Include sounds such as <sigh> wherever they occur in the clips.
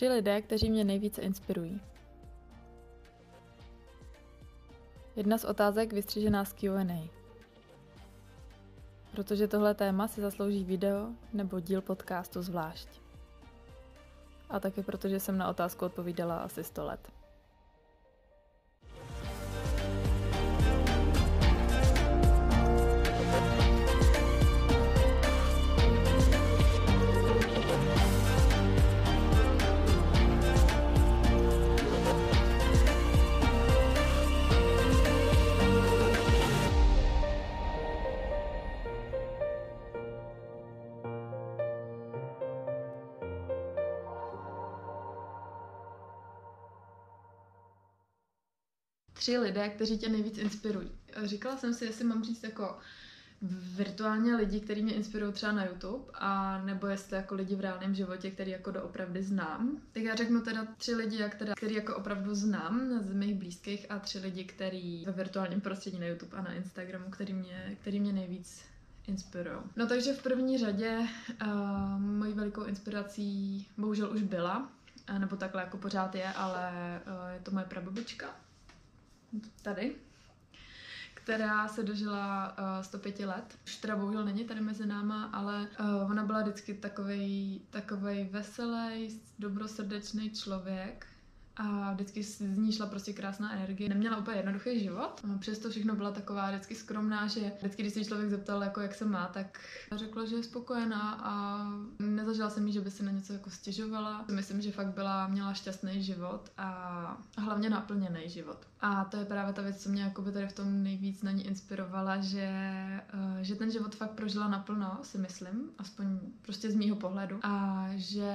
Tři lidé, kteří mě nejvíce inspirují. Jedna z otázek vystřižená z Q&A. Protože tohle téma si zaslouží video nebo díl podcastu zvlášť. A taky protože jsem na otázku odpovídala asi 100 let. Tři lidé, kteří tě nejvíc inspirují. Říkala jsem si, jestli mám říct jako virtuálně lidi, kteří mě inspirují třeba na YouTube, a nebo jestli jako lidi v reálném životě, který jako doopravdy znám. Tak já řeknu teda tři lidi, teda, který jako opravdu znám z mých blízkých a tři lidi, který ve virtuálním prostředí na YouTube a na Instagramu, který mě, který mě nejvíc inspirují. No takže v první řadě uh, mojí velikou inspirací bohužel už byla, nebo takhle jako pořád je, ale uh, je to moje prababička, tady, která se dožila uh, 105 let. Už teda bohužel není tady mezi náma, ale uh, ona byla vždycky takovej, takovej veselý, dobrosrdečný člověk a vždycky z ní šla prostě krásná energie. Neměla úplně jednoduchý život, přesto všechno byla taková vždycky skromná, že vždycky, když se člověk zeptal, jako jak se má, tak řekla, že je spokojená a nezažila jsem jí, že by si na něco jako stěžovala. Myslím, že fakt byla, měla šťastný život a hlavně naplněný život. A to je právě ta věc, co mě jakoby tady v tom nejvíc na ní inspirovala, že, eh, že ten život fakt prožila naplno, si myslím, aspoň prostě z mýho pohledu. A že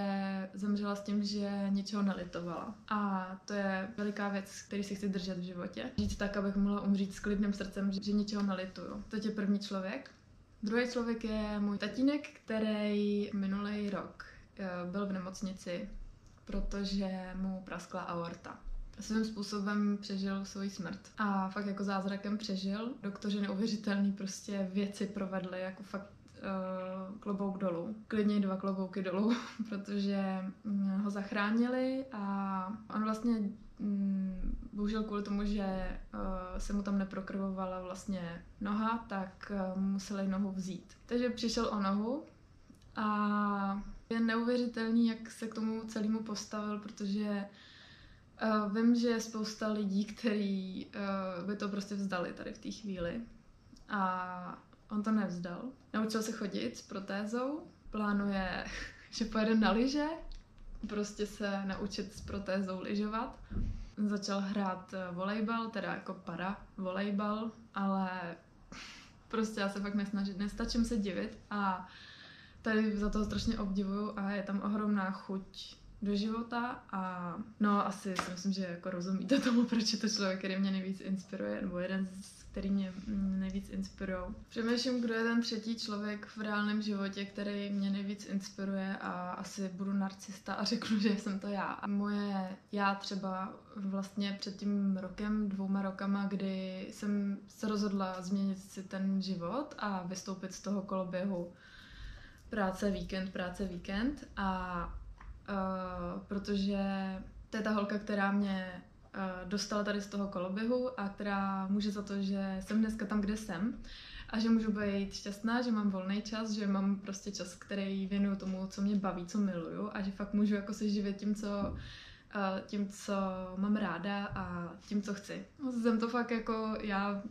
zemřela s tím, že ničeho nelitovala. A to je veliká věc, který si chci držet v životě. Žít tak, abych mohla umřít s klidným srdcem, že, ničeho nelituju. To je první člověk. Druhý člověk je můj tatínek, který minulý rok eh, byl v nemocnici, protože mu praskla aorta svým způsobem přežil svoji smrt. A fakt jako zázrakem přežil. Doktoři neuvěřitelný prostě věci provedli, jako fakt uh, klobouk dolů. Klidně dva klobouky dolů, <laughs> protože mm, ho zachránili a on vlastně mm, bohužel kvůli tomu, že uh, se mu tam neprokrvovala vlastně noha, tak uh, museli nohu vzít. Takže přišel o nohu a je neuvěřitelný, jak se k tomu celému postavil, protože Uh, vím, že je spousta lidí, kteří uh, by to prostě vzdali tady v té chvíli. A on to nevzdal. Naučil se chodit s protézou, plánuje, <laughs> že pojede na lyže, prostě se naučit s protézou lyžovat. Začal hrát eh, volejbal, teda jako para volejbal, ale <laughs> prostě já se fakt nesnažím, nestačím se divit a tady za toho strašně obdivuju a je tam ohromná chuť do života a no asi si myslím, že jako rozumíte tomu, proč je to člověk, který mě nejvíc inspiruje, nebo jeden z který mě nejvíc inspirují. Přemýšlím, kdo je ten třetí člověk v reálném životě, který mě nejvíc inspiruje a asi budu narcista a řeknu, že jsem to já. A moje já třeba vlastně před tím rokem, dvouma rokama, kdy jsem se rozhodla změnit si ten život a vystoupit z toho koloběhu práce, víkend, práce, víkend a uh, protože to je ta holka, která mě uh, dostala tady z toho koloběhu a která může za to, že jsem dneska tam, kde jsem a že můžu být šťastná, že mám volný čas, že mám prostě čas, který věnuju tomu, co mě baví, co miluju a že fakt můžu jako se živit tím, co uh, tím, co mám ráda a tím, co chci. Jsem to fakt jako já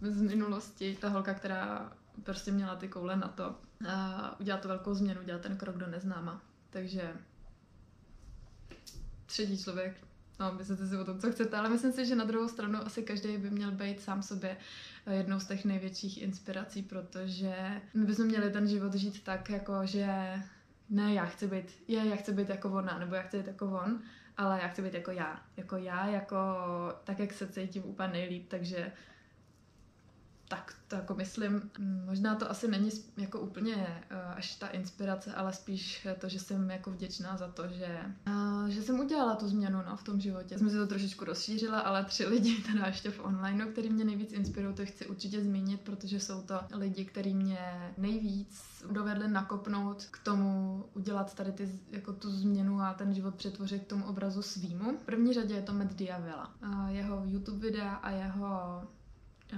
z minulosti, ta holka, která prostě měla ty koule na to udělat tu velkou změnu, udělat ten krok do neznáma. Takže třetí člověk, no, myslíte si o tom, co chcete, ale myslím si, že na druhou stranu asi každý by měl být sám sobě eh, jednou z těch největších inspirací, protože my bychom měli ten život žít tak, jako že ne, já chci být, je, já chci být jako ona, nebo já chci být jako on, ale já chci být jako já. Jako já, jako tak, jak se cítím úplně nejlíp, takže tak to jako myslím, možná to asi není jako úplně uh, až ta inspirace, ale spíš to, že jsem jako vděčná za to, že, uh, že jsem udělala tu změnu no, v tom životě. Jsem si to trošičku rozšířila, ale tři lidi <laughs> teda ještě v onlineu, který mě nejvíc inspirují, to chci určitě zmínit, protože jsou to lidi, kteří mě nejvíc dovedli nakopnout k tomu udělat tady ty, jako tu změnu a ten život přetvořit k tomu obrazu svýmu. V první řadě je to Matt Diavela. Uh, jeho YouTube videa a jeho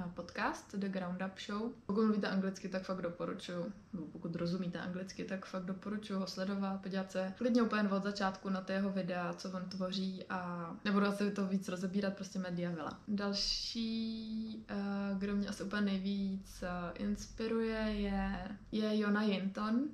podcast The Ground Up Show. Pokud mluvíte anglicky, tak fakt doporučuju. Nebo pokud rozumíte anglicky, tak fakt doporučuju ho sledovat, podívat se klidně úplně od začátku na ty jeho videa, co on tvoří a nebudu asi to víc rozebírat, prostě Media Villa. Další, uh, kdo mě asi úplně nejvíc uh, inspiruje, je, je Jona Jinton,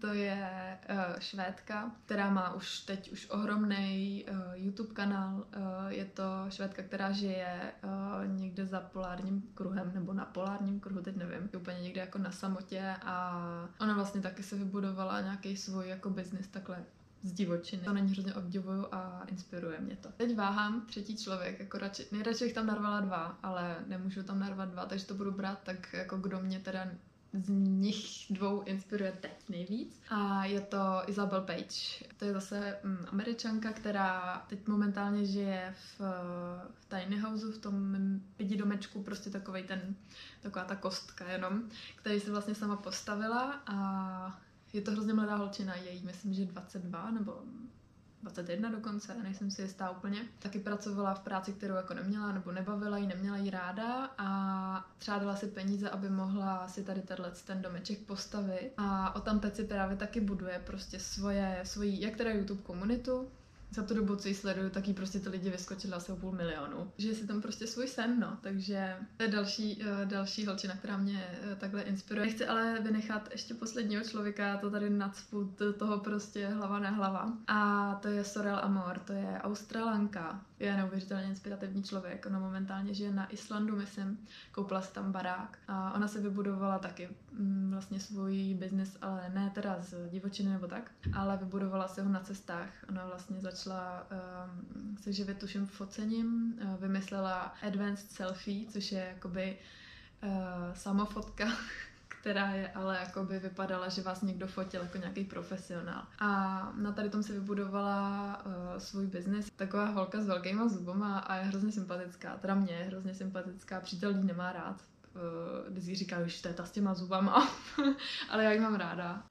to je uh, Švédka, která má už teď už ohromný uh, YouTube kanál. Uh, je to Švédka, která žije uh, někde za polárním kruhem, nebo na polárním kruhu, teď nevím, úplně někde jako na samotě a ona vlastně taky se vybudovala nějaký svůj jako business takhle z divočiny. To na ní hrozně obdivuju a inspiruje mě to. Teď váhám, třetí člověk, jako radši, nejradši bych tam narvala dva, ale nemůžu tam narvat dva, takže to budu brát tak, jako kdo mě teda z nich dvou inspiruje teď nejvíc. A je to Isabel Page. To je zase mm, američanka, která teď momentálně žije v, v tiny houseu, v tom pidi domečku, prostě takovej ten, taková ta kostka jenom, který si vlastně sama postavila a je to hrozně mladá holčina, její myslím, že 22 nebo 21 dokonce, nejsem si jistá úplně. Taky pracovala v práci, kterou jako neměla nebo nebavila ji, neměla jí ráda a třeba dala si peníze, aby mohla si tady tenhle ten domeček postavit. A o tam teď si právě taky buduje prostě svoje, svoji, jak teda YouTube komunitu, za tu dobu, co ji sleduju, tak jí prostě ty lidi vyskočili asi o půl milionu. Že si tam prostě svůj sen, no. Takže to je další, uh, další holčina, která mě uh, takhle inspiruje. Chci ale vynechat ještě posledního člověka, to tady nacpu toho prostě hlava na hlava. A to je Sorel Amor, to je Australanka. Je neuvěřitelně inspirativní člověk. Ona momentálně žije na Islandu, myslím. Koupila si tam barák. A ona se vybudovala taky mm, vlastně svůj biznis, ale ne teda z divočiny nebo tak, ale vybudovala si ho na cestách. Ona vlastně začala začala um, se živit tuším focením, uh, vymyslela Advanced Selfie, což je jakoby uh, samofotka, <laughs> která je ale jakoby vypadala, že vás někdo fotil jako nějaký profesionál. A na tady tom si vybudovala uh, svůj biznis. Taková holka s velkýma zubama a je hrozně sympatická. Teda mě je hrozně sympatická, přítel jí nemá rád. Uh, vždycky říká, že to je ta s těma zubama, <laughs> ale já ji mám ráda.